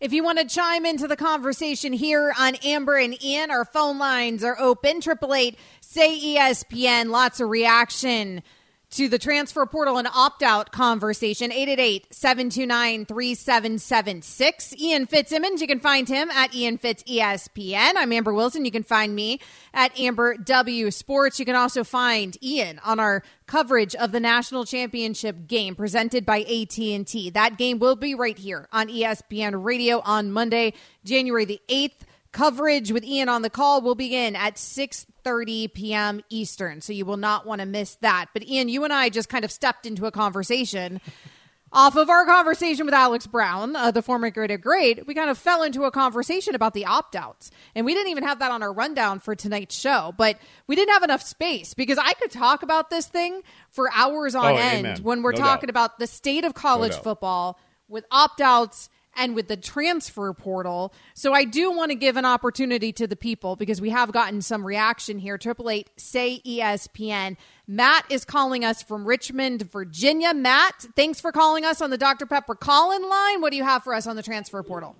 If you want to chime into the conversation here on Amber and Ian, our phone lines are open. Triple eight say ESPN. Lots of reaction to the transfer portal and opt out conversation. 888 729 3776. Ian Fitzsimmons, you can find him at Ian Fitz ESPN. I'm Amber Wilson. You can find me at Amber W Sports. You can also find Ian on our coverage of the national championship game presented by AT&T. That game will be right here on ESPN Radio on Monday, January the 8th coverage with Ian on the call will begin at 6:30 p.m. Eastern. So you will not want to miss that. But Ian, you and I just kind of stepped into a conversation off of our conversation with Alex Brown, uh, the former great of great, we kind of fell into a conversation about the opt outs. And we didn't even have that on our rundown for tonight's show, but we didn't have enough space because I could talk about this thing for hours on Oh, end amen. when we're No talking doubt. about the state of college doubt. football with opt outs and with the transfer portal. So I do want to give an opportunity to the people because we have gotten some reaction here. Triple eight say ESPN. Matt is calling us from Richmond, Virginia. Matt, thanks for calling us on the Dr. Pepper call in line. What do you have for us on the transfer portal?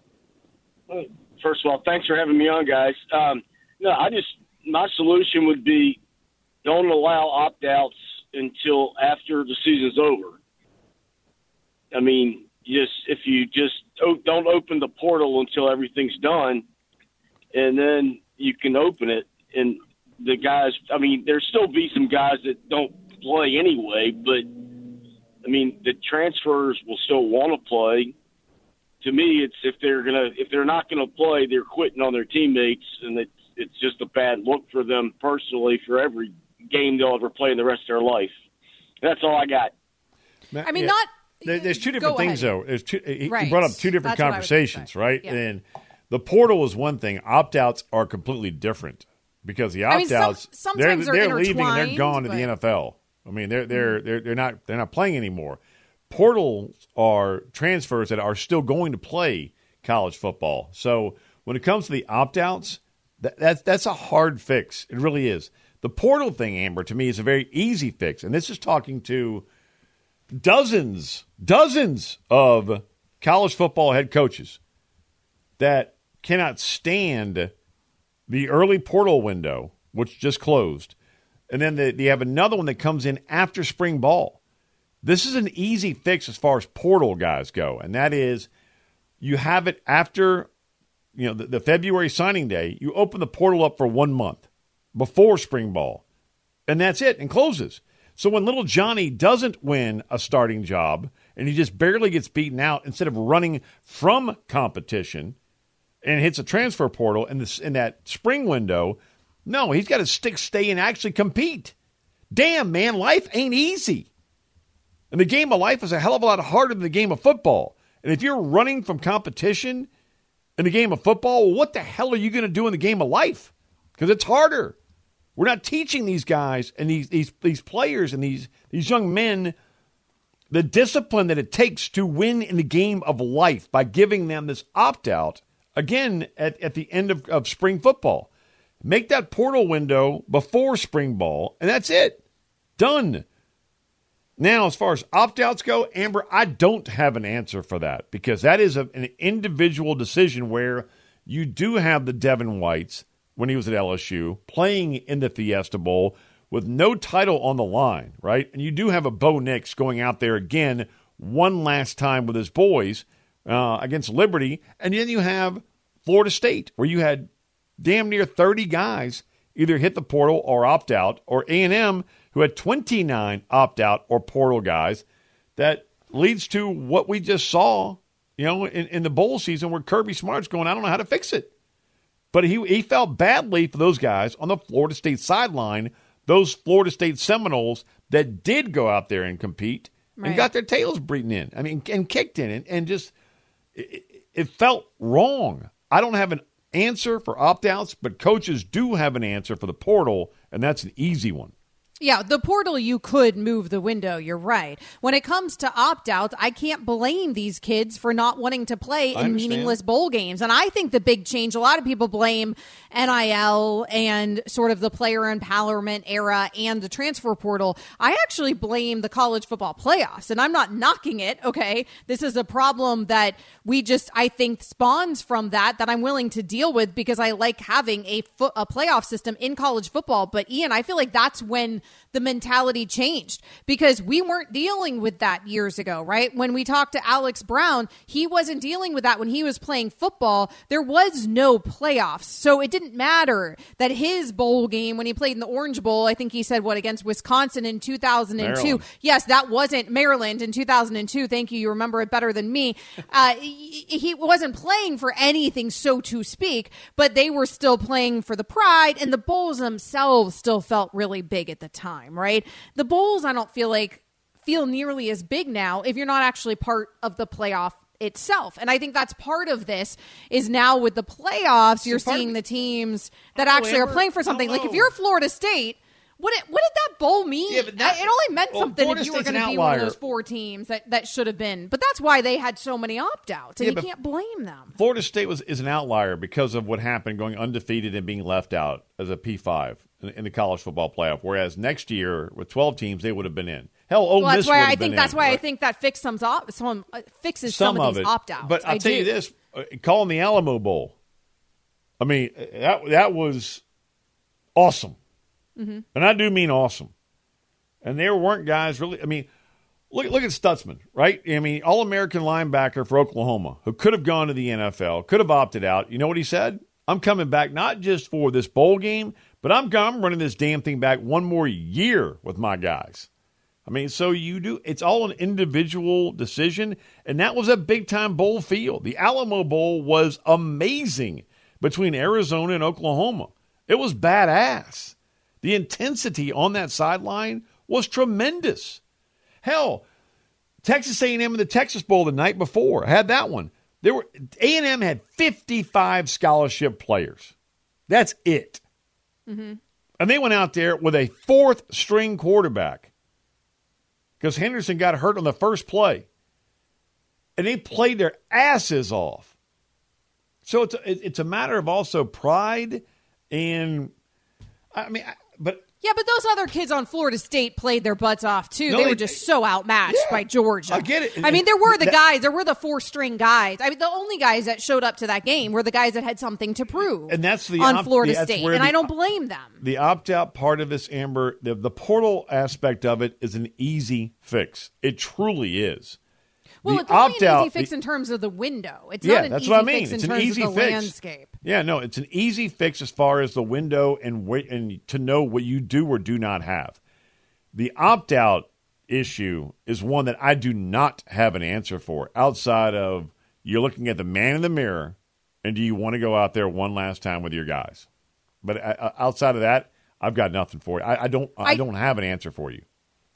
First of all, thanks for having me on, guys. Um, no, I just my solution would be don't allow opt outs until after the season's over. I mean, just if you just o- don't open the portal until everything's done, and then you can open it. And the guys, I mean, there'll still be some guys that don't play anyway, but I mean, the transfers will still want to play to me, it's if they're gonna if they're not gonna play, they're quitting on their teammates, and it's it's just a bad look for them personally for every game they'll ever play in the rest of their life. That's all I got. I mean, not. There, there's two Go different things, ahead. though. There's two. He, he brought up two different That's what I was gonna conversations, right? Yeah. And the portal is one thing. Opt outs are completely different because the I opt mean, some- outs sometimes they're, they're leaving and they're gone to the Mm-hmm. NFL. I mean, they're they're they're they're not they're not playing anymore. Portals are transfers that are still going to play college football. So when it comes to the opt outs, that, that's that's a hard fix. It really is. The portal thing, Amber, to me is a very easy fix, and this is talking to dozens, dozens of college football head coaches that cannot stand the early portal window, which just closed, and then they, they have another one that comes in after spring ball. This is an easy fix as far as portal guys go, and that is you have it after you know the, the February signing day. You open the portal up for one month before spring ball, and that's it, and closes. So when little Johnny doesn't win a starting job and he just barely gets beaten out, instead of running from competition and hits a transfer portal in this in that spring window, no, he's got to stick, stay, and actually compete. Damn, man, life ain't easy. And the game of life is a hell of a lot harder than the game of football. And if you're running from competition in the game of football, what the hell are you going to do in the game of life? Because it's harder. We're not teaching these guys and these these these players and these these young men the discipline that it takes to win in the game of life by giving them this opt out again at, at the end of, of spring football. Make that portal window before spring ball, and that's it. Done. Now, as far as opt outs go, Amber, I don't have an answer for that because that is a, an individual decision where you do have the Devin Whites when he was at LSU playing in the Fiesta Bowl with no title on the line, right? And you do have a Bo Nix going out there again one last time with his boys uh, against Liberty. And then you have Florida State where you had damn near 30 guys either hit the portal or opt out, or A&M who had 29 opt out or portal guys. That leads to what we just saw, you know, in, in the bowl season where Kirby Smart's going, I don't know how to fix it. But he, he felt badly for those guys on the Florida State sideline, those Florida State Seminoles that did go out there and compete Right. and got their tails beaten in. I mean, and kicked in and, and just it, it felt wrong. I don't have an answer for opt outs, but coaches do have an answer for the portal, and that's an easy one. Yeah, the portal you could move the window. You're right. When it comes to opt outs, I can't blame these kids for not wanting to play in meaningless bowl games. And I think the big change, a lot of people blame NIL and sort of the player empowerment era and the transfer portal. I actually blame the college football playoffs. And I'm not knocking it, okay? This is a problem that we just, I think, spawns from that that I'm willing to deal with because I like having a, fo- a playoff system in college football. But Ian, I feel like that's when the mentality changed because we weren't dealing with that years ago, right? When we talked to Alex Brown, he wasn't dealing with that when he was playing football. There was no playoffs. So it didn't matter that his bowl game when he played in the Orange Bowl, I think he said what against Wisconsin in 2002. Maryland. Yes, that wasn't Maryland in 2002. Thank you. You remember it better than me. Uh, he, he wasn't playing for anything, so to speak, but they were still playing for the pride, and the bowls themselves still felt really big at the time, right? The bowls, I don't feel like feel nearly as big now if you're not actually part of the playoff itself. And I think that's part of this is now with the playoffs, you're of seeing the teams that Oh, actually are playing for something. Like if you're Florida State, what it, what did that bowl mean? Yeah, that- it only meant well, something Florida if you were going to be one of those four teams that, that should have been. But that's why they had so many opt outs, and Yeah, you can't blame them. Florida State was is an outlier because of what happened going undefeated and being left out as a P5 in, in the college football playoff. Whereas next year with 12 teams, they would have been in. Hell, Ole Well, Miss that's why I think that's in, why I think that fix some op- some uh, fixes some, some, of these opt outs. But I'll I tell you this: uh, calling the Alamo Bowl. I mean, uh, that that was awesome, Mm-hmm. and I do mean awesome. And there weren't guys really. I mean, look look at Stutsman, right? I mean, All American linebacker for Oklahoma, who could have gone to the NFL, could have opted out. You know what he said? I'm coming back not just for this bowl game, but I'm I'm running this damn thing back one more year with my guys. I mean, so you do, it's all an individual decision. And that was a big time bowl field. The Alamo Bowl was amazing between Arizona and Oklahoma. It was badass. The intensity on that sideline was tremendous. Hell, Texas A&M and the Texas Bowl the night before had that one. There were A&M had 55 scholarship players. That's it. Mm-hmm. And they went out there with a fourth string quarterback because Henderson got hurt on the first play. And they played their asses off. So it's a, it's a matter of also pride and I mean, but Yeah, but those other kids on Florida State played their butts off too. No, they they- were just so outmatched Yeah, by Georgia. I get it. I mean, there were the That- guys, there were the four string guys. I mean, the only guys that showed up to that game were the guys that had something to prove. And that's the on Florida State, and the- I don't blame them. the opt out part of this, Amber, the, the portal aspect of it is an easy fix. It truly is. Well, the it's only an opt-out- easy fix the- in terms of the window. It's yeah, not an that's easy what I mean. fix in It's an terms easy of the fix. landscape. Yeah, no, it's an easy fix as far as the window and wait and to know what you do or do not have. The opt out issue is one that I do not have an answer for outside of you're looking at the man in the mirror and do you want to go out there one last time with your guys? But uh, outside of that, I've got nothing for you. I, I don't. I, I- don't have an answer for you.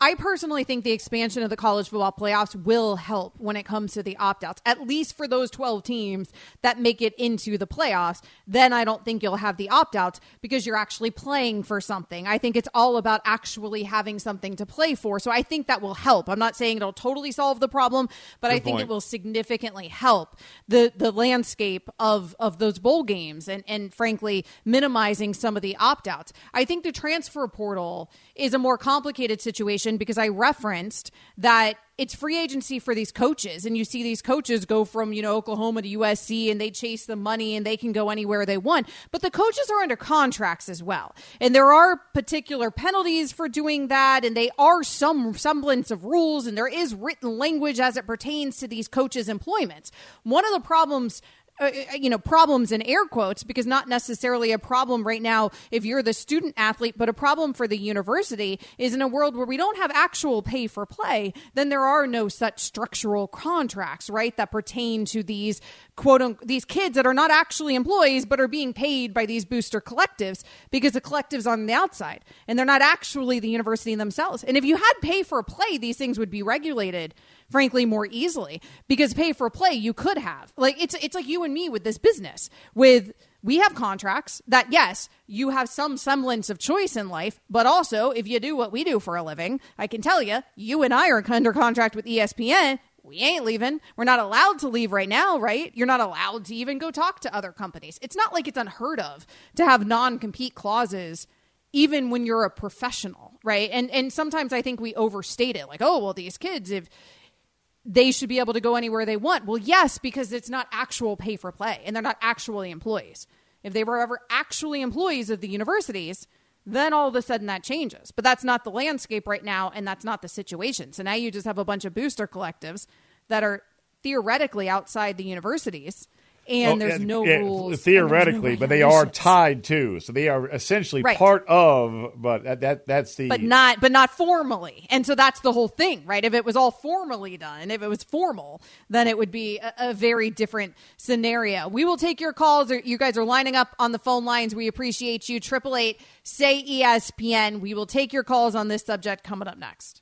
I personally think the expansion of the college football playoffs will help when it comes to the opt outs, at least for those 12 teams that make it into the playoffs. Then I don't think you'll have the opt outs because you're actually playing for something. I think it's all about actually having something to play for. So I think that will help. I'm not saying it'll totally solve the problem, but I think point. it will significantly help the, the landscape of, of those bowl games and, and frankly, minimizing some of the opt outs. I think the transfer portal is a more complicated situation because I referenced that it's free agency for these coaches. And you see these coaches go from you know Oklahoma to USC and they chase the money and they can go anywhere they want. But the coaches are under contracts as well. And there are particular penalties for doing that. And they are some semblance of rules and there is written language as it pertains to these coaches employments. One of the problems uh, you know problems in air quotes because not necessarily a problem right now if you're the student athlete but a problem for the university is in a world where we don't have actual pay for play then there are no such structural contracts right that pertain to these quote unquote these kids that are not actually employees but are being paid by these booster collectives because the collectives on the outside and they're not actually the university themselves. And if you had pay for play these things would be regulated frankly more easily because pay for play you could have like it's it's like you and me with this business with we have contracts that yes you have some semblance of choice in life but also if you do what we do for a living i can tell you you and i are under contract with espn we ain't leaving. We're not allowed to leave right now, right? You're not allowed to even go talk to other companies. It's not like it's unheard of to have non compete clauses even when you're a professional, right? And and sometimes I think we overstate it like, "Oh, well these kids if they should be able to go anywhere they want." Well, yes, because it's not actual pay for play and they're not actually employees. If they were ever actually employees of the universities, then all of a sudden that changes. But that's not the landscape right now, and that's not the situation. So now you just have a bunch of booster collectives that are theoretically outside the universities. And oh, Well, there's no yeah, rules. theoretically, no but they are tied to. So they are essentially Right. part of. But that, that that's the. but not but not formally and so that's the whole thing right if it was all formally done if it was formal then it would be a, a very different scenario we will take your calls you guys are lining up on the phone lines we appreciate you triple eight say espn we will take your calls on this subject coming up next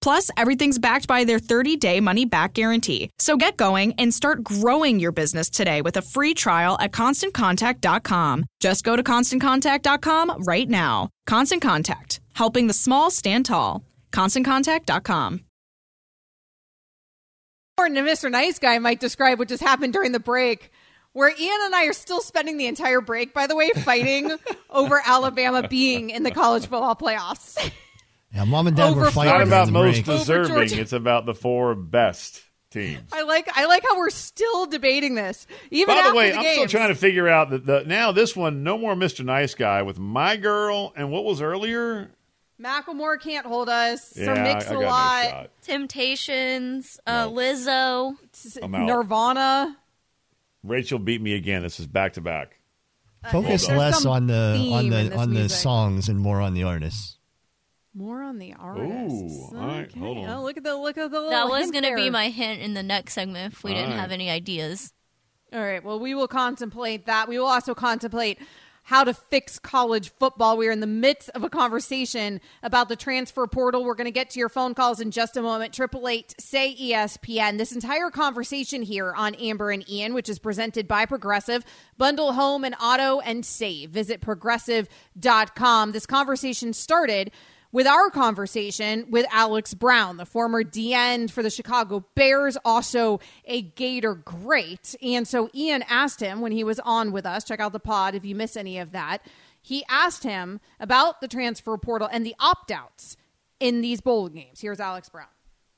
Plus, everything's backed by their 30 day money back guarantee. So get going and start growing your business today with a free trial at constantcontact.com. Just go to constantcontact.com right now. Constant Contact, helping the small stand tall. ConstantContact.com. and Mr. Nice Guy might describe what just happened during the break, where Ian and I are still spending the entire break, by the way, fighting over Alabama being in the college football playoffs. Yeah, mom and dad Over were It's fighting not about most break. Deserving. It's about the four best teams. I like I like how we're still debating this. Even By after the way, the I'm still trying to figure out that the now this one, no more Mr. Nice Guy with my girl and what was earlier. Macklemore can't hold us. Yeah, Sir I, Mix I a got no lot. shot. Temptations, uh, No. Lizzo. I'm out. Nirvana. Rachel beat me again. This is back to back. Focus There's less on the on the this on the music. songs and more on the artists. More on the artists. Ooh, all right, Okay. hold on. Oh, look at the look at the little That was going to be my hint in the next segment if we didn't Alright. have any ideas. All right. Well, we will contemplate that. We will also contemplate how to fix college football. We are in the midst of a conversation about the transfer portal. We're going to get to your phone calls in just a moment. Triple eight say ESPN. This entire conversation here on Amber and Ian, which is presented by Progressive, bundle home and auto and save. Visit progressive.com. This conversation started with our conversation with Alex Brown, the former DE for the Chicago Bears, also a Gator great. And so Ian asked him when he was on with us, check out the pod if you miss any of that. He asked him about the transfer portal and the opt outs in these bowl games. Here's Alex Brown.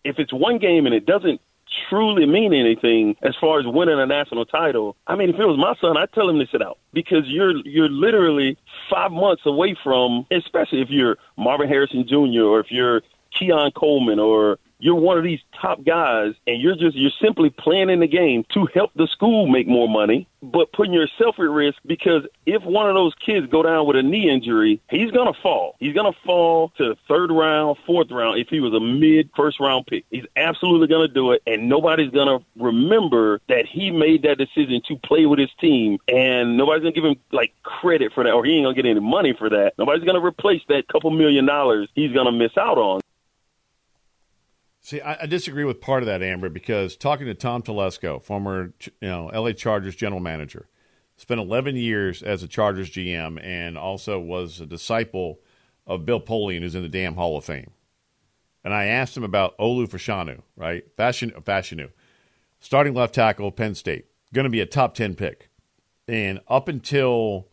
if it's one game and it doesn't truly mean anything as far as winning a national title, I mean, if it was my son, I'd tell him to sit out because you're you're literally five months away from, especially if you're Marvin Harrison Jr. or if you're Keon Coleman or you're one of these top guys and you're just you're simply playing in the game to help the school make more money but putting yourself at risk because if one of those kids go down with a knee injury he's going to fall. He's going to fall to third round fourth round if he was a mid first round pick. He's absolutely going to do it and nobody's going to remember that he made that decision to play with his team and nobody's going to give him like credit for that or he ain't going to get any money for that. Nobody's going to replace that couple million dollars he's going to miss out on See, I, I, disagree with part of that, Amber, because talking to Tom Telesco, former you know LA Chargers general manager, spent 11 years as a Chargers GM and also was a disciple of Bill Polian, who's in the damn Hall of Fame. And I asked him about Olu Fashanu, right? Fashion, Fashanu, starting left tackle, Penn State, going to be a top 10 pick. And up until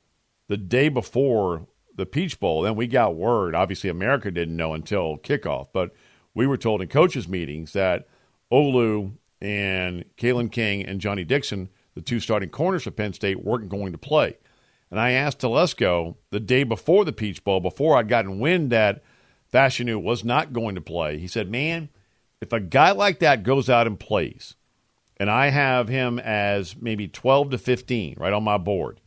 the day before the Peach Bowl, then we got word. Obviously, America didn't know until kickoff, but – we were told in coaches' meetings that Olu and Kalen King and Johnny Dixon, the two starting corners for Penn State, weren't going to play. And I asked Telesco the day before the Peach Bowl, before I'd gotten wind that Fashanu was not going to play. He said, Man, if a guy like that goes out and plays, and I have him as maybe 12 to 15 right on my board,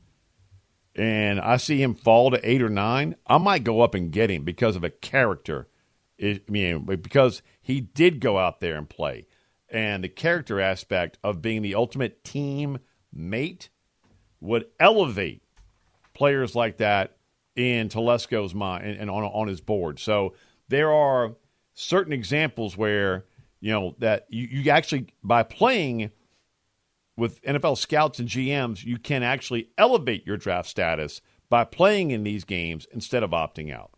and I see him fall to eight or nine, I might go up and get him because of a character I mean, because he did go out there and play, and the character aspect of being the ultimate team mate would elevate players like that in Telesco's mind and, and on on his board. So there are certain examples where you know that you, you actually by playing with NFL scouts and GMs, you can actually elevate your draft status by playing in these games instead of opting out.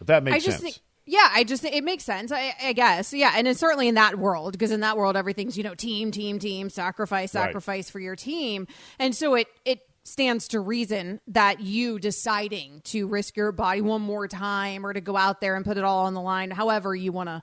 If that makes sense. Think- yeah, I just it makes sense. I, I guess. Yeah, and it's certainly in that world because in that world everything's you know team, team, team, sacrifice, sacrifice right. for your team, and so it it stands to reason that you deciding to risk your body one more time or to go out there and put it all on the line, however you want to,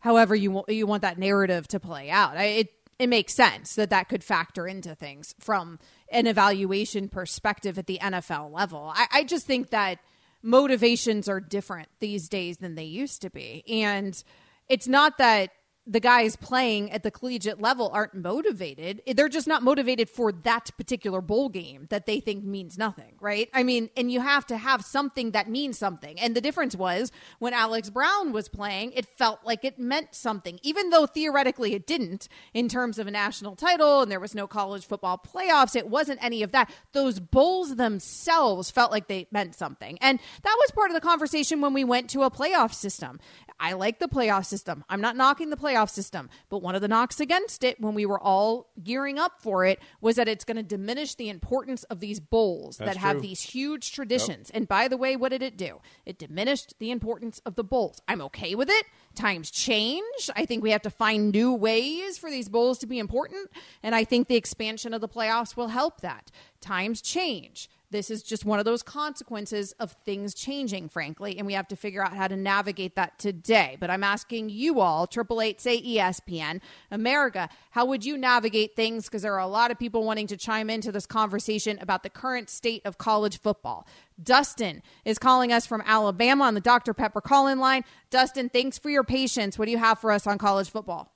however you want you want that narrative to play out. I, it it makes sense that that could factor into things from an evaluation perspective at the NFL level. I, I just think that motivations are different these days than they used to be. And it's not that the guys playing at the collegiate level aren't motivated. They're just not motivated for that particular bowl game that they think means nothing, right? I mean, and you have to have something that means something. And the difference was when Alex Brown was playing, it felt like it meant something, even though theoretically it didn't in terms of a national title and there was no college football playoffs. It wasn't any of that. Those bowls themselves felt like they meant something. And that was part of the conversation when we went to a playoff system. I like the playoff system. I'm not knocking the playoff system, but one of the knocks against it when we were all gearing up for it was that it's going to diminish the importance of these bowls That's that have true. these huge traditions. Yep. And by the way, what did it do? It diminished the importance of the bowls. I'm okay with it. Times change. I think we have to find new ways for these bowls to be important, and I think the expansion of the playoffs will help that. Times change this is just one of those consequences of things changing, frankly, and we have to figure out how to navigate that today. But I'm asking you all, Triple Eight, say ESPN, America, how would you navigate things? Because there are a lot of people wanting to chime into this conversation about the current state of college football. Dustin is calling us from Alabama on the Dr. Pepper call in line. Dustin, thanks for your patience. What do you have for us on college football?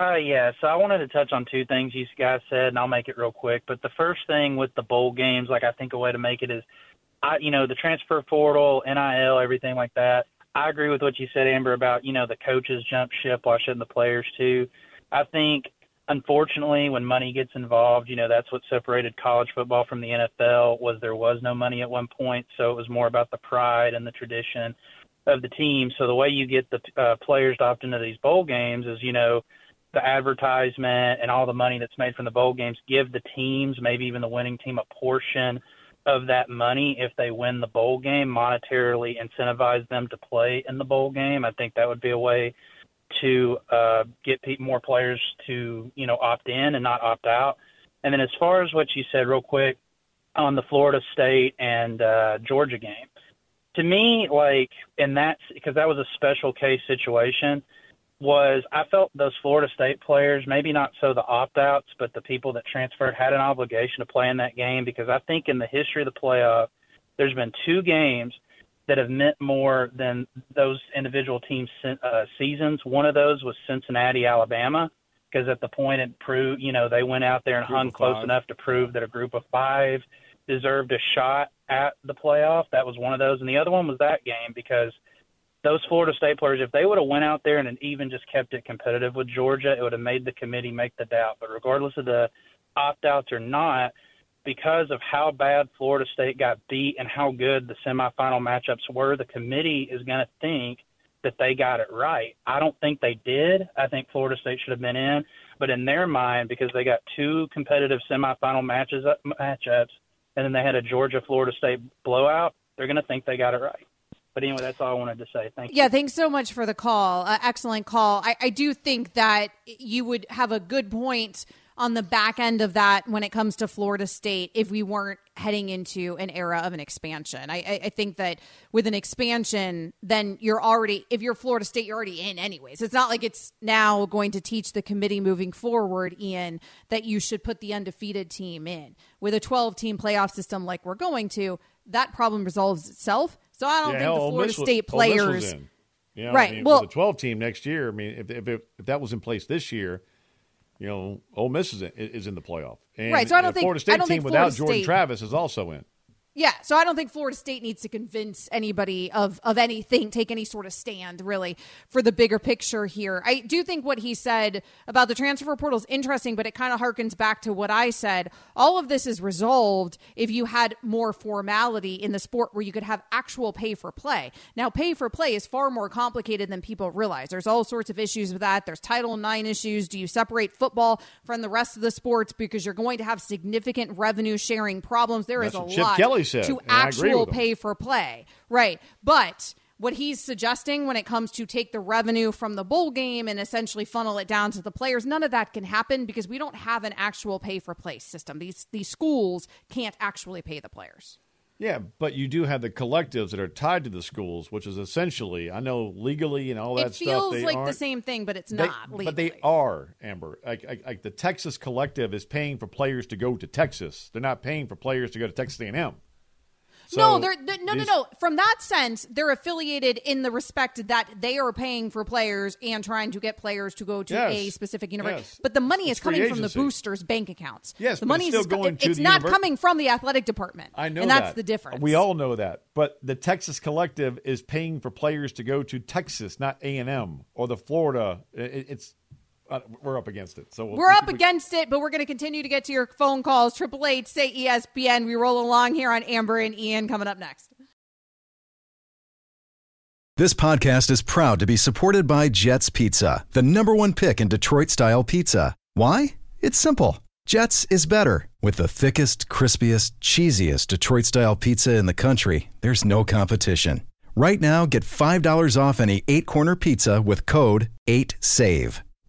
Uh, yeah, so I wanted to touch on two things you guys said, and I'll make it real quick. But the first thing with the bowl games, like I think a way to make it is, I, you know, the transfer portal, NIL, everything like that. I agree with what you said, Amber, about you know the coaches jump ship, why shouldn't the players too? I think, unfortunately, when money gets involved, you know that's what separated college football from the NFL was there was no money at one point, so it was more about the pride and the tradition of the team. So the way you get the uh, players to opt into these bowl games is, you know the advertisement and all the money that's made from the bowl games give the teams, maybe even the winning team, a portion of that money if they win the bowl game, monetarily incentivize them to play in the bowl game. I think that would be a way to uh, get more players to you know opt in and not opt out. And then as far as what you said, real quick, on the Florida State and uh, Georgia game, to me, like in that's because that was a special case situation was I felt those Florida State players, maybe not so the opt outs, but the people that transferred had an obligation to play in that game because I think in the history of the playoff, there's been two games that have meant more than those individual teams' uh, seasons. One of those was Cincinnati, Alabama, because at the point it proved, you know, they went out there and Group hung close five. enough to prove that a group of five deserved a shot at the playoff. That was one of those, and the other one was that game because those Florida State players, if they would have went out there and even just kept it competitive with Georgia, it would have made the committee make the doubt. But regardless of the opt outs or not, because of how bad Florida State got beat and how good the semifinal matchups were, the committee is going to think that they got it right. I don't think they did. I think Florida State should have been in, but in their mind, because they got two competitive semifinal matches uh, matchups, and then they had a Georgia Florida State blowout, they're going to think they got it right. But anyway, that's all I wanted to say. Thank you. Yeah, thanks so much for the call. Uh, excellent call. I, I do think that you would have a good point on the back end of that when it comes to Florida State if we weren't heading into an era of an expansion. I, I, I think that with an expansion, then you're already, if you're Florida State, you're already in anyways. It's not like it's now going to teach the committee moving forward, Ian, that you should put the undefeated team in. With a 12 team playoff system like we're going to, that problem resolves itself. So I don't Yeah, think hell, the Florida Miss State players. in. You know, Right, I mean, well- the 12 team next year, I mean, if if, if, if that was in place this year, you know, Ole Miss is in, is in the playoff. And Right, so I don't the think- Florida I State don't team think without Florida Jordan Travis is also in. Yeah, so I don't think Florida State needs to convince anybody of of anything, take any sort of stand really for the bigger picture here. I do think what he said about the transfer portal is interesting, but it kind of harkens back to what I said. All of this is resolved if you had more formality in the sport where you could have actual pay for play. Now, pay for play is far more complicated than people realize. There's all sorts of issues with that. There's Title IX issues. Do you separate football from the rest of the sports because you're going to have significant revenue sharing problems? There is That's a Chip lot Kelly said, to and actual pay for play. Right. But what he's suggesting when it comes to take the revenue from the bowl game and essentially funnel it down to the players, none of that can happen because we don't have an actual pay for play system. These these schools can't actually pay the players. Yeah, but you do have the collectives that are tied to the schools, which is essentially, I know legally and all that it stuff. feels they like the same thing, but it's They- not. Legally. but they are Amber. Like, like, like the Texas collective is paying for players to go to Texas. They're not paying for players to go to Texas A&M. No, they're, they're no, these- no, no. From that sense, they're affiliated in the respect that they are paying for players and trying to get players to go to Yes. a specific university. Yes. But the money It's is coming free from the boosters' bank accounts. Yes, the money it's is still going to It's not coming from the athletic department. I know and that's that. the difference. We all know that. But the Texas collective is paying for players to go to Texas, not A&M or the Florida. It- it's uh, we're up against it. So we'll, We're up we- against it, but we're going to continue to get to your phone calls. Triple eight say ESPN. We roll along here on Amber and Ian coming up next. This podcast is proud to be supported by Jets Pizza, the number one pick in Detroit style pizza. Why? It's simple. Jets is better. With the thickest, crispiest, cheesiest Detroit style pizza in the country, there's no competition. Right now, get $5 off any eight corner pizza with code 8SAVE.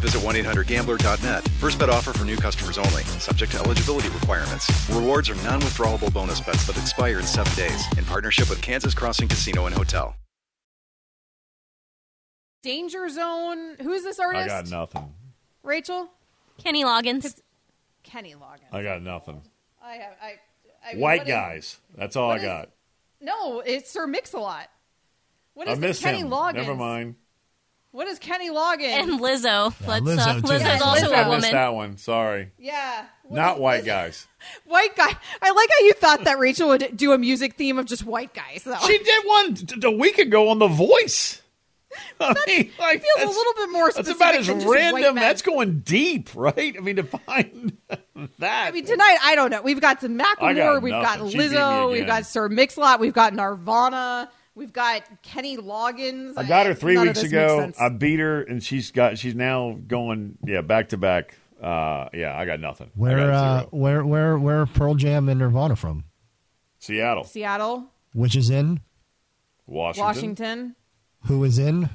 visit 1-800-GAMBLER.net. First bet offer for new customers only. Subject to eligibility requirements. Rewards are non-withdrawable bonus bets that expire in seven days. In partnership with Kansas Crossing Casino and Hotel. Danger Zone. Who's this artist? I artist? got nothing. Rachel? Kenny Loggins. Kenny Loggins. I got nothing. I have. I. I mean, White what is- guys. That's all I is- got. no, it's Sir Mix-a-Lot. What is I is missed Kenny him. Loggins? Never mind. What is Kenny Loggins? And Lizzo. Yeah, Let's, Lizzo, uh, too. Lizzo's Yeah, also Lizzo. I a missed woman. that one. Sorry. yeah. What Not is- white guys. White guy. I like how you thought that Rachel would do a music theme of just white guys, though. She did one t- a week ago on The Voice. I mean, like, feels a that's- little bit more That's specific about as than just white random. men. That's going deep, right? I mean, to find that. I mean, tonight, I don't know. We've got some I Macklemore. got We've got nothing. She beat me Lizzo. We've again. got Sir Mix-a-Lot. We've got Nirvana. We've got Kenny Loggins. I got her three None weeks ago. I beat her, and she's got. She's now going. Yeah, back to back. Uh, yeah, I got nothing. Where, got uh, where, where, where Pearl Jam and Nirvana from? Seattle, Seattle, Which is in? Washington, Washington, Who is in?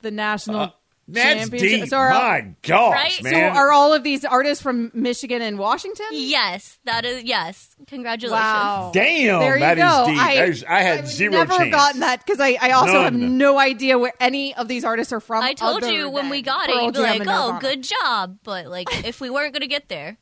the national Uh, That's championship. deep. So are, My gosh, Right? So so are all of these artists from Michigan and Washington? Yes, that is yes. Congratulations. Wow. Damn, There you that is go. deep. I, There's- I had would zero never chance. gotten that because I, I also have no idea where any of these artists are from. I told you when we got it, you'd be like, "Oh, good job," but like if we weren't gonna get there,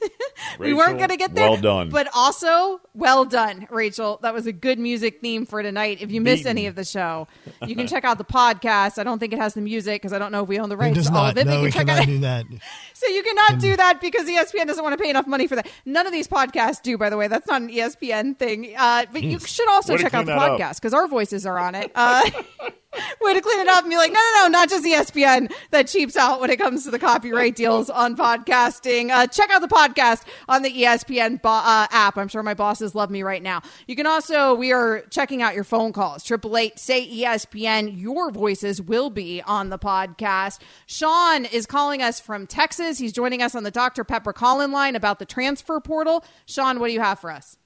we weren't going to get there. Well done. But also, well done, Rachel. That was a good music theme for tonight. If you miss Beaten. any of the show, you can check out the podcast. I don't think it has the music because I don't know if we own the rights does to all not. of it. but No, you we can check cannot out do that. So you cannot do that because ESPN doesn't want to pay enough money for that. None of these podcasts do, by the way. That's not an ESPN thing. Uh, but you should also Way check out the clean that up. podcast because our voices are on it. Uh, way to clean it up and be like, no, no, no, not just ESPN that cheaps out when it comes to the copyright deals on podcasting. Uh, check out the podcast on the ESPN bo- uh, app. I'm sure my bosses love me right now. You can also, we are checking out your phone calls. Triple eight say ESPN. Your voices will be on the podcast. Sean is calling us from Texas. He's joining us on the Dr. Pepper call-in line about the transfer portal. Sean, what do you have for us?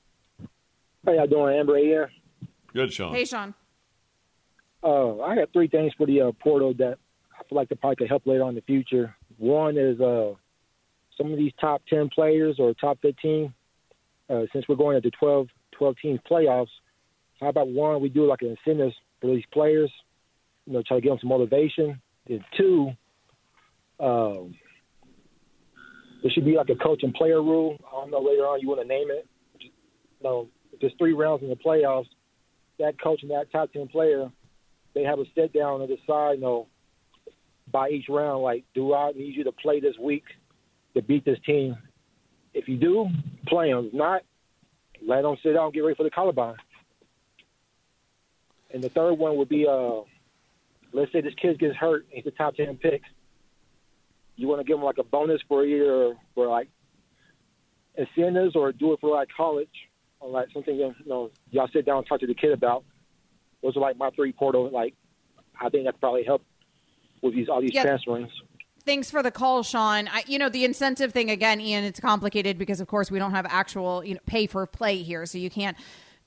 How y'all doing, Amber here? Good, Sean. Hey, Sean. Uh, I got three things for the uh, portal that I feel like the probably could help later on in the future. One is uh, some of these top 10 players or top 15, uh, since we're going into 12, 12 team playoffs, how about one, we do like an incentive for these players, you know, try to give them some motivation. And two, um, there should be like a coach and player rule. I don't know later on you want to name it. You know, if there's three rounds in the playoffs, that coach and that top 10 player, they have a sit down and decide, you know, by each round, like, do I need you to play this week to beat this team? If you do, play them. If not, let them sit down and get ready for the Columbine. And the third one would be, uh, let's say this kid gets hurt, he's a top 10 pick. You want to give him like a bonus for either for like incentives or do it for like college or like something, you know, y'all sit down and talk to the kid about. Those are like my three portal. Like, I think that probably help with these all these Yep. transferings. Thanks for the call, Sean. I, you know the incentive thing again, Ian. It's complicated because, of course, we don't have actual you know pay for play here, so you can't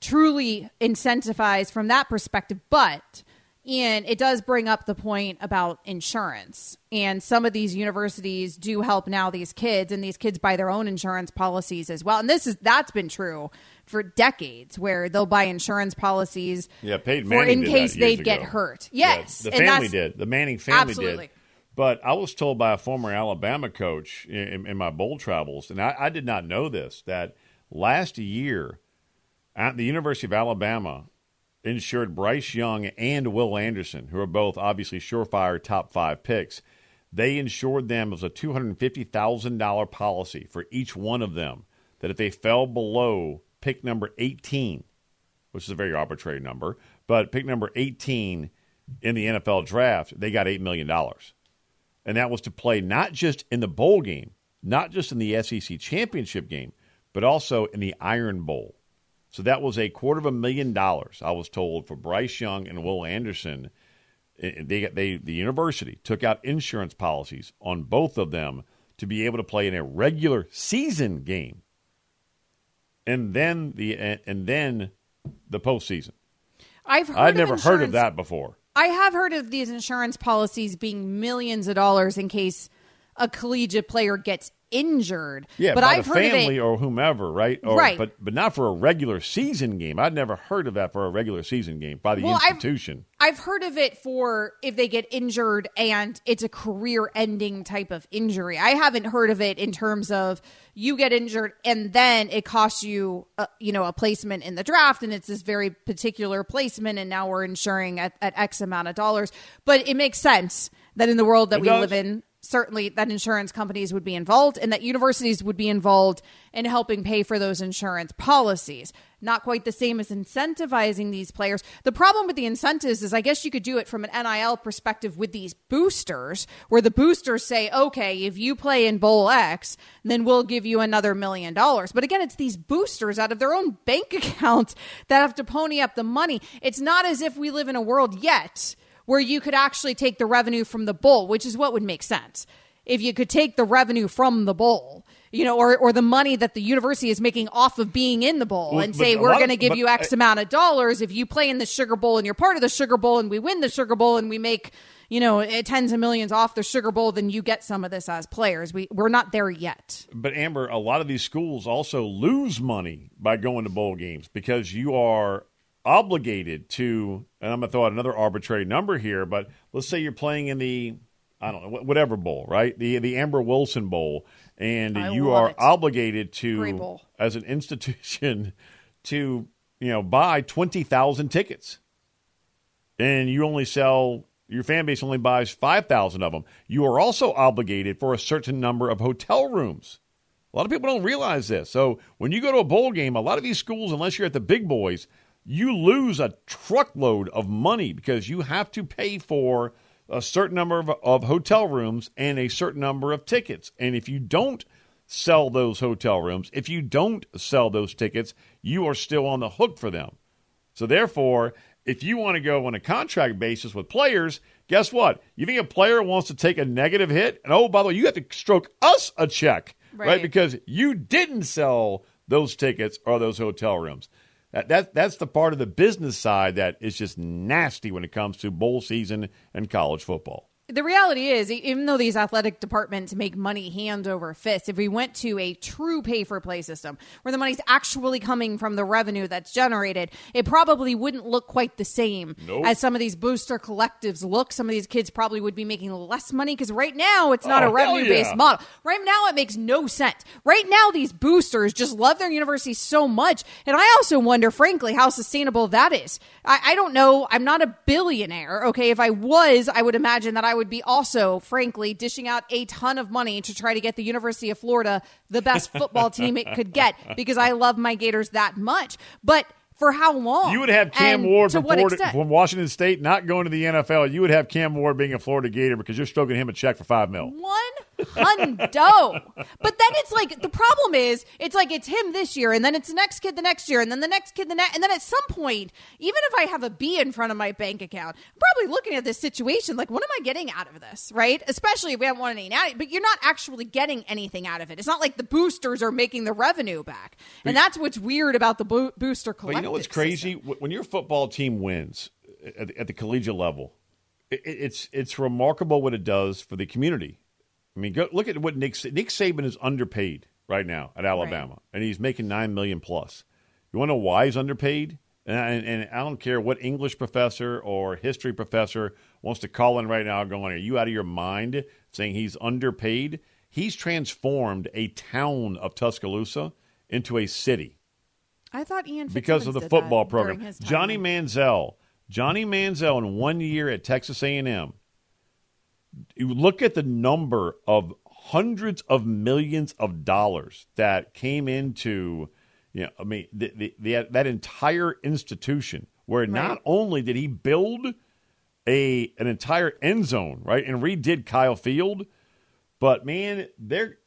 truly incentivize from that perspective. But Ian, it does bring up the point about insurance, and some of these universities do help now these kids, and these kids buy their own insurance policies as well. And this is that's been true for decades, where they'll buy insurance policies Yeah, for Manning in did case they get hurt. Yeah, Yes, the family did. The Manning family Absolutely. did. But I was told by a former Alabama coach in, in my bowl travels, and I, I did not know this, that last year at the University of Alabama insured Bryce Young and Will Anderson, who are both obviously surefire top five picks. They insured them as a $250,000 policy for each one of them, that if they fell below pick number 18, which is a very arbitrary number, but pick number 18 in the NFL draft, they got $8 million. And that was to play not just in the bowl game, not just in the SEC championship game, but also in the Iron Bowl. So that was a quarter of a million dollars, I was told, for Bryce Young and Will Anderson. They, they, the university took out insurance policies on both of them to be able to play in a regular season game, and then the and then the postseason. I've heard of never heard of that before. I have heard of these insurance policies being millions of dollars in case a collegiate player gets injured. Yeah, but by I've the heard family of it. or whomever, right? Or, Right. But but not for a regular season game. I'd never heard of that for a regular season game by the Well, I've- institution. I've heard of it for if they get injured and it's a career ending type of injury. I haven't heard of it in terms of you get injured and then it costs you, a, you know, a placement in the draft and it's this very particular placement and now we're insuring at, at X amount of dollars. But it makes sense that in the world that It we does. live in, certainly that insurance companies would be involved and that universities would be involved in helping pay for those insurance policies. Not quite the same as incentivizing these players. The problem with the incentives is I guess you could do it from an NIL perspective with these boosters, where the boosters say, okay, if you play in Bowl X, then we'll give you another million dollars. But again, it's these boosters out of their own bank account that have to pony up the money. It's not as if we live in a world yet where you could actually take the revenue from the bowl, which is what would make sense. If you could take the revenue from the bowl, you know, or, or the money that the university is making off of being in the bowl Well, and say, we're going to give you X I- amount of dollars if you play in the Sugar Bowl and you're part of the Sugar Bowl and we win the Sugar Bowl and we make, you know, eh, tens of millions off the Sugar Bowl, then you get some of this as players. We, we're not there yet. But Amber, a lot of these schools also lose money by going to bowl games because you are obligated to. And I'm going to throw out another arbitrary number here, but let's say you're playing in the I don't know whatever bowl, right? The the Amber Wilson Bowl, and I you are it. obligated to as an institution to you know buy twenty thousand tickets, and you only sell. Your fan base only buys 5,000 of them. You are also obligated for a certain number of hotel rooms. A lot of people don't realize this. So when you go to a bowl game, a lot of these schools, unless you're at the big boys, you lose a truckload of money because you have to pay for a certain number of, of hotel rooms and a certain number of tickets. And if you don't sell those hotel rooms, if you don't sell those tickets, you are still on the hook for them. So therefore, if you want to go on a contract basis with players, guess what? You think a player wants to take a negative hit? And oh, by the way, you have to stroke us a check, right? Right. Because you didn't sell those tickets or those hotel rooms. That, that that's the part of the business side that is just nasty when it comes to bowl season and college football. The reality is, even though these athletic departments make money hand over fist, if we went to a true pay for play system where the money's actually coming from the revenue that's generated, it probably wouldn't look quite the same Nope. as some of these booster collectives look. Some of these kids probably would be making less money because right now it's not Oh, a revenue based yeah. model. Right now it makes no sense. Right now these boosters just love their university so much. And I also wonder, frankly, how sustainable that is. I, I don't know. I'm not a billionaire. Okay. If I was, I would imagine that I would be also, frankly, dishing out a ton of money to try to get the University of Florida the best football team it could get because I love my Gators that much. But for how long? You would have Cam And Ward from, what Florida, extent? from Washington State not going to the NFL. You would have Cam Ward being a Florida Gator because you're stroking him a check for five mil. One hundo. But then it's like the problem is it's like it's him this year, and then it's the next kid the next year, and then the next kid the next, and then at some point, even if I have a B in front of my bank account, I'm probably looking at this situation like, what am I getting out of this, right? Especially if we haven't won any natty, but you're not actually getting anything out of it. It's not like the boosters are making the revenue back, and that's what's weird about the bo- booster But you know what's crazy? Wh- When your football team wins uh, at the, at the collegiate level, it, it's it's remarkable what it does for the community. I mean, go, look at what Nick Nick Saban is underpaid right now at Alabama, and he's making nine million plus. You want to know why he's underpaid? And, and, and I don't care what English professor or history professor wants to call in right now, going, "Are you out of your mind?" Saying he's underpaid. He's transformed a town of Tuscaloosa into a city I thought Ian because of the football program. Johnny Manziel, Johnny Manziel, in one year at Texas A&M. You look at the number of hundreds of millions of dollars that came into, you know, I mean, the, the, the, that entire institution. Where not only did he build a an entire end zone, right, and redid Kyle Field, but man, they're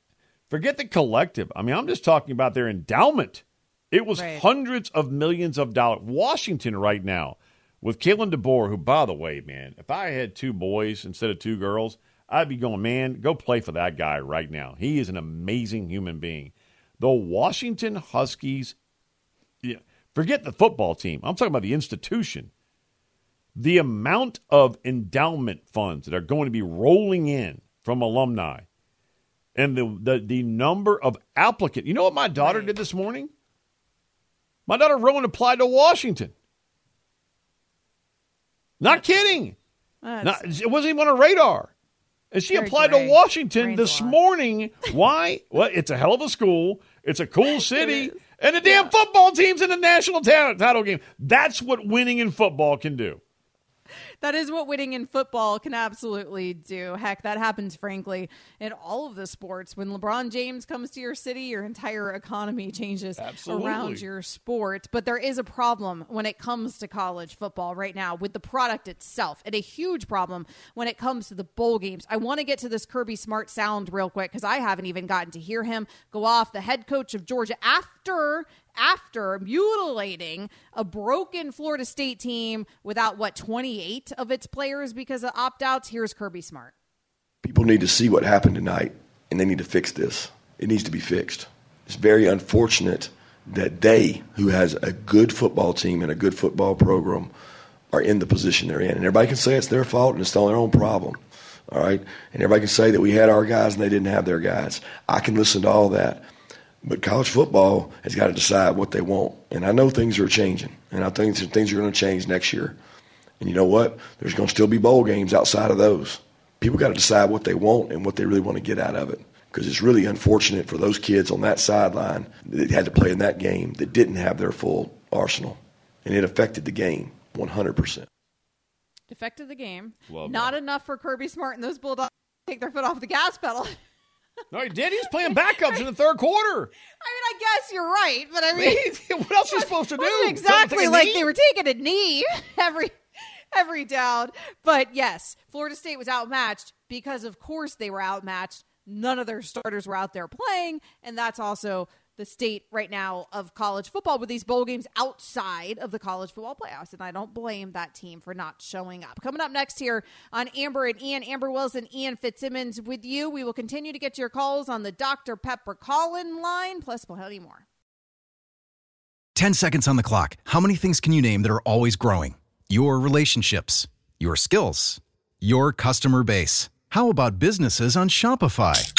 forget the collective. I mean, I'm just talking about their endowment. It was Right. hundreds of millions of dollars. Washington right now with Kalen DeBoer, who, by the way, man, if I had two boys instead of two girls, I'd be going, man, go play for that guy right now. He is an amazing human being. The Washington Huskies, yeah, forget the football team. I'm talking about the institution. The amount of endowment funds that are going to be rolling in from alumni and the, the, the number of applicants. You know what my daughter did this morning? My daughter Rowan applied to Washington. Not kidding. Not, it wasn't even on her radar. And she applied gray. to Washington Brains this morning. Why? Well, it's a hell of a school. It's a cool city. and the damn football team's in the national title game. That's what winning in football can do. That is what winning in football can absolutely do. Heck, that happens, frankly, in all of the sports. When LeBron James comes to your city, your entire economy changes Absolutely. around your sport. But there is a problem when it comes to college football right now with the product itself, and a huge problem when it comes to the bowl games. I want to get to this Kirby Smart sound real quick because I haven't even gotten to hear him go off. The head coach of Georgia after after mutilating a broken Florida State team without what 28 of its players because of opt-outs. Here's Kirby Smart. People need to see what happened tonight, and they need to fix this. It needs to be fixed. It's very unfortunate that they, who has a good football team and a good football program, are in the position they're in. And everybody can say it's their fault and it's all their own problem. All right? And everybody can say that we had our guys and they didn't have their guys. I can listen to all that. But college football has got to decide what they want. And I know things are changing. And I think things are going to change next year. And you know what? There's going to still be bowl games outside of those. People got to decide what they want and what they really want to get out of it. Because it's really unfortunate for those kids on that sideline that had to play in that game that didn't have their full arsenal. And it affected the game 100%. Defected the game. Love Not enough for Kirby Smart and those Bulldogs to take their foot off the gas pedal. No, he did. He was playing backups in the third quarter. I mean, I guess you're right, but I mean, what else are you supposed to do? exactly like knee? they were taking a knee every every down. But yes, Florida State was outmatched because, of course, they were outmatched. None of their starters were out there playing, and that's also the state right now of college football with these bowl games outside of the college football playoffs. And I don't blame that team for not showing up. Coming up next here on Amber and Ian, Amber Wilson, Ian Fitzsimmons with you. We will continue to get your calls on the Dr. Pepper call in line, plus plenty more. 10 seconds on the clock. How many things can you name that are always growing? Your relationships, your skills, your customer base. How about businesses on Shopify?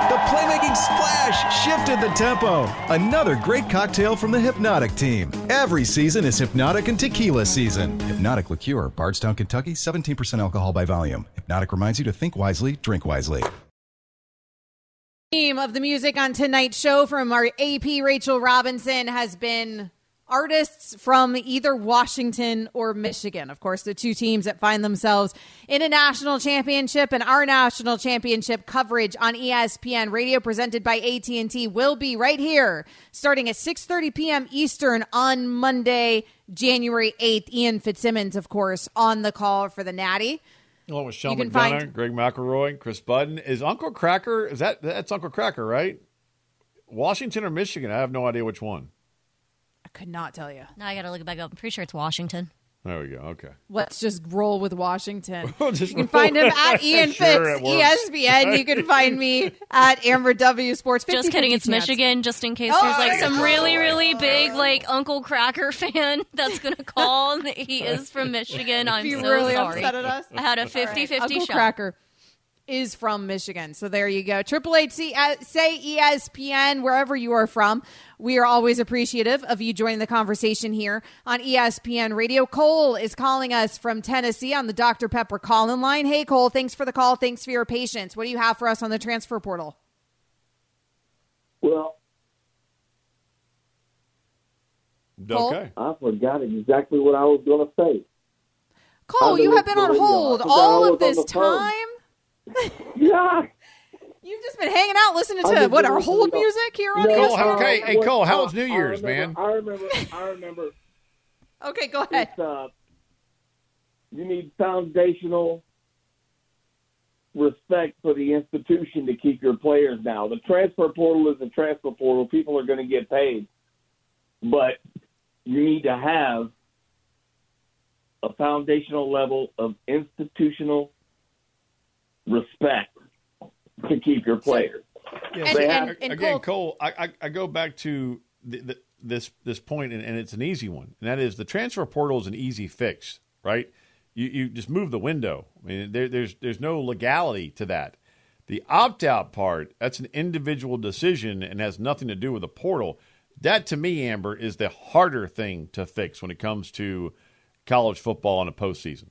Playmaking splash shifted the tempo. Another great cocktail from the Hpnotiq team. Every season is Hpnotiq and Tequila season. Hpnotiq Liqueur, Bardstown, Kentucky, 17% alcohol by volume. Hpnotiq reminds you to think wisely, drink wisely. theme of the music on tonight's show from our AP Rachel Robinson has been artists from either Washington or Michigan. Of course, the two teams that find themselves in a national championship and our national championship coverage on ESPN radio presented by AT&T will be right here starting at 6:30 p.m. Eastern on Monday, January 8th. Ian Fitzsimmons of course on the call for the Natty. Along with Sean McDonough, find- Greg McElroy, Chris Budden. Is Uncle Kracker, is that, that's Uncle Kracker, right? Washington or Michigan? I have no idea which one. I could not tell you. Now I got to look it back up. I'm pretty sure it's Washington. There we go. Okay. Let's just roll with Washington. Just you can find him at Ian Sure, Fitz, E it works. ESPN. You can find me at Amber W Sports. Just 50-50 kidding, it's chance. Michigan, just in case Oh, there's like some really, really big like Uncle Kracker fan that's gonna call he is from Michigan. I'm Be so really sorry. upset at us. I had a All 50 right, 50 Uncle shot. Kracker is from Michigan. So there you go. Triple H C uh, say ESPN wherever you are from. We are always appreciative of you joining the conversation here on ESPN Radio. Cole is calling us from Tennessee on the Dr. Pepper call-in line. Hey Cole, thanks for the call. Thanks for your patience. What do you have for us on the transfer portal? Well, Okay. I forgot exactly what I was going to say. Cole, you have been on hold all of this time. Yeah. You've just been hanging out listening to what our listening hold music here on No, Cole, how, ESPN? okay, hey Cole, how was New I Year's, man? I remember. I remember. Okay, go ahead. It's, uh, you need foundational respect for the institution to keep your players now. The transfer portal is a transfer portal. People are going to get paid. But you need to have a foundational level of institutional respect to keep your players. Yeah, They but have- ag- again, Cole, I, I, I go back to the, the, this this point, and, and it's an easy one, and that is the transfer portal is an easy fix, right? You you just move the window. I mean, there, there's there's no legality to that. The opt out part, that's an individual decision and has nothing to do with the portal. That to me, Amber, is the harder thing to fix when it comes to college football in a postseason.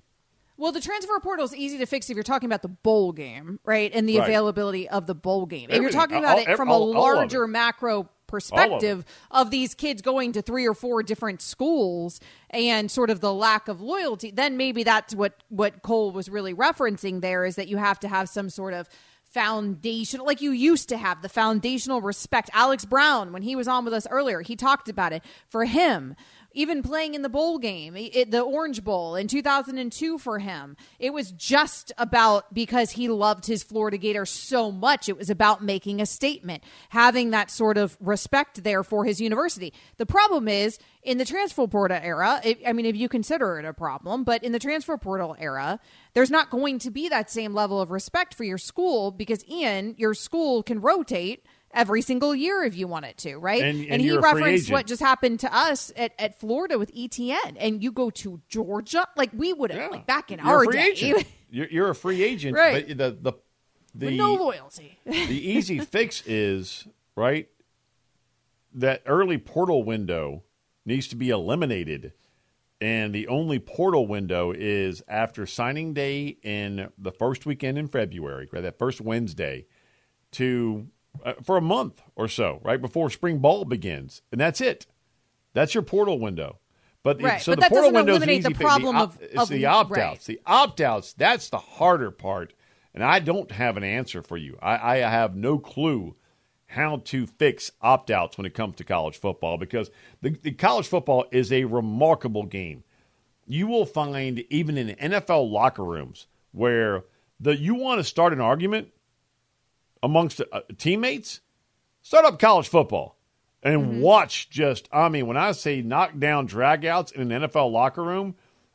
Well, the transfer portal is easy to fix if you're talking about the bowl game, right? And the Right. availability of the bowl game. If you're talking about All- it from all- a larger macro perspective of these kids going to three or four different schools and sort of the lack of loyalty, then maybe that's what what Cole was really referencing there is that you have to have some sort of foundation like you used to have the foundational respect. Alex Brown when he was on with us earlier, he talked about it. For him, even playing in the bowl game, it, the Orange Bowl in 2002 for him, it was just about because he loved his Florida Gators so much. It was about making a statement, having that sort of respect there for his university. The problem is in the transfer portal era, it, I mean, if you consider it a problem, but in the transfer portal era, there's not going to be that same level of respect for your school because, Ian, your school can rotate every single year if you want it to, right? And- and he you're a free referenced what just happened to us at, at Florida with ETN, and you go to Georgia, like we would have, like back in You're our day. You're, you're a free agent, Right. but the the the With no loyalty. the easy fix is right that early portal window needs to be eliminated and the only portal window is after signing day in the first weekend in February, right, that first Wednesday, to uh, for a month or so, right before spring ball begins, and that's it. That's your portal window. But the- Right, so but the portal window is the easy fix. problem op- of- it's of- the opt outs. right. The opt outs that's the harder part, and I don't have an answer for you. I, I have no clue how to fix opt outs when it comes to college football because the, the college football is a remarkable game. You will find even in NFL locker rooms where the you want to start an argument amongst uh, teammates, start up college football and watch just I mean when I say knockdown dragouts in an NFL locker room,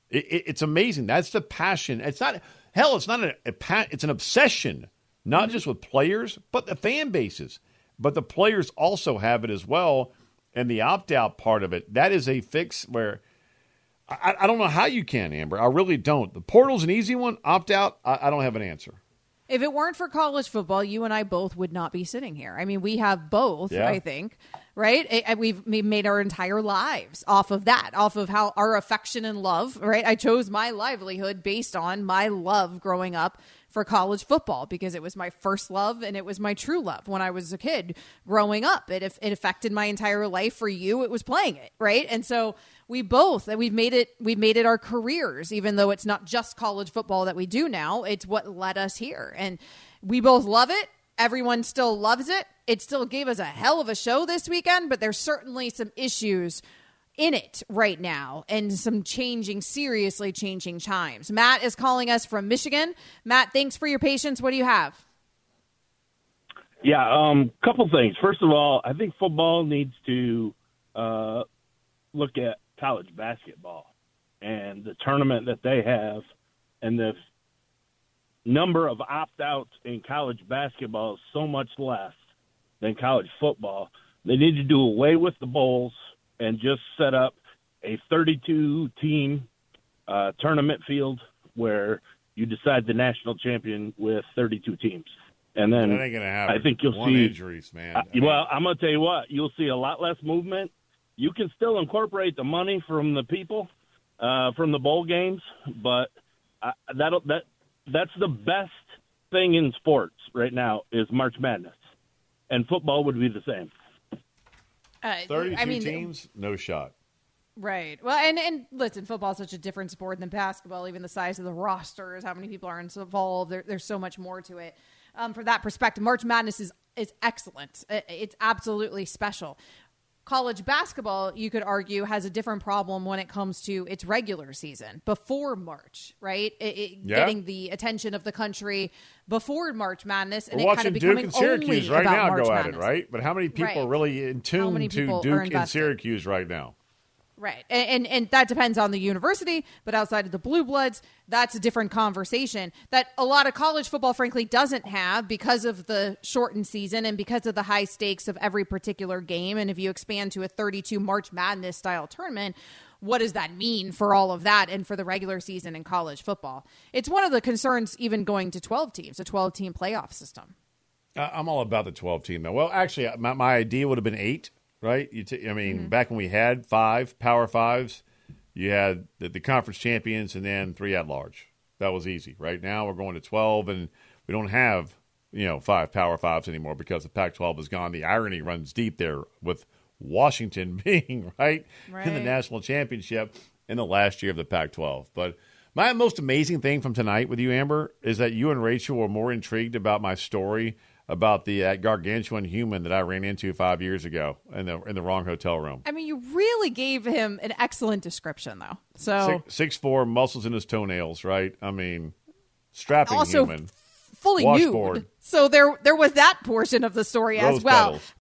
it, it, it's amazing. That's the passion. It's not hell. It's not a, a pa- it's an obsession, not just with players but the fan bases. But the players also have it as well, and the opt out part of it. That is a fix where. I, I don't know how you can, Amber. I really don't. The portal's an easy one. Opt out. I, I don't have an answer. If it weren't for college football, you and I both would not be sitting here. I mean, we have both, Yeah. I think, right? I- I- We've, we've made our entire lives off of that, off of how our affection and love, right? I chose my livelihood based on my love growing up for college football because it was my first love and it was my true love when I was a kid growing up. It, it affected my entire life. For you, it was playing it, right? And so we both and we've made it we've made it our careers even though it's not just college football that we do now it's what led us here and we both love it everyone still loves it it still gave us a hell of a show this weekend but there's certainly some issues in it right now and some changing seriously changing times. Matt is calling us from michigan. Matt thanks for your patience. What do you have? Yeah, um, couple things. First of all, I think football needs to uh, look at college basketball and the tournament that they have, and the number of opt outs in college basketball is so much less than college football. They need to do away with the bowls and just set up a 32 team uh, tournament field where you decide the national champion with 32 teams. And then That ain't gonna happen. I think you'll One see injuries, man. I mean- well, I'm going to tell you what, you'll see a lot less movement. You can still incorporate the money from the people uh, from the bowl games, but uh, that'll that that's the best thing in sports right now is March Madness, and football would be the same. Uh, 32 i mean teams, no shot. Right. Well, and and listen, football is such a different sport than basketball. Even the size of the rosters, how many people are involved, there, there's so much more to it. Um, from that perspective, March Madness is is excellent. It- It's absolutely special. College basketball, you could argue, has a different problem when it comes to its regular season before March, right? It, it- Yeah. Getting the attention of the country before March Madness, and We're it kind watching of Duke becoming and Syracuse only right about now March go at it, right? But how many people Right. are really in tune to Duke and? Syracuse right now? Right. And, and and that depends on the university, but outside of the blue bloods, that's a different conversation that a lot of college football frankly doesn't have because of the shortened season and because of the high stakes of every particular game and if you expand to a 32 March Madness style tournament, what does that mean for all of that and for the regular season in college football? It's one of the concerns even going to 12 teams, a 12 team playoff system. I'm all about the 12 team though. Well, actually, my, my idea would have been eight, right? You t- I mean, Mm-hmm. back when we had five power fives, you had the, the conference champions and then three at large. That was easy. Right now, we're going to 12, and we don't have you know five power fives anymore because the Pac-12 is gone. The irony runs deep there with Washington being right, in the national championship in the last year of the Pac-12, but. My most amazing thing from tonight with you, Amber, is that you and Rachel were more intrigued about my story about the uh, gargantuan human that I ran into five years ago in the in the wrong hotel room. I mean, you really gave him an excellent description though. So Six, six four, muscles in his toenails, right? I mean, strapping Also human, fully washboard. nude. So there there was that portion of the story Rose as well. petals.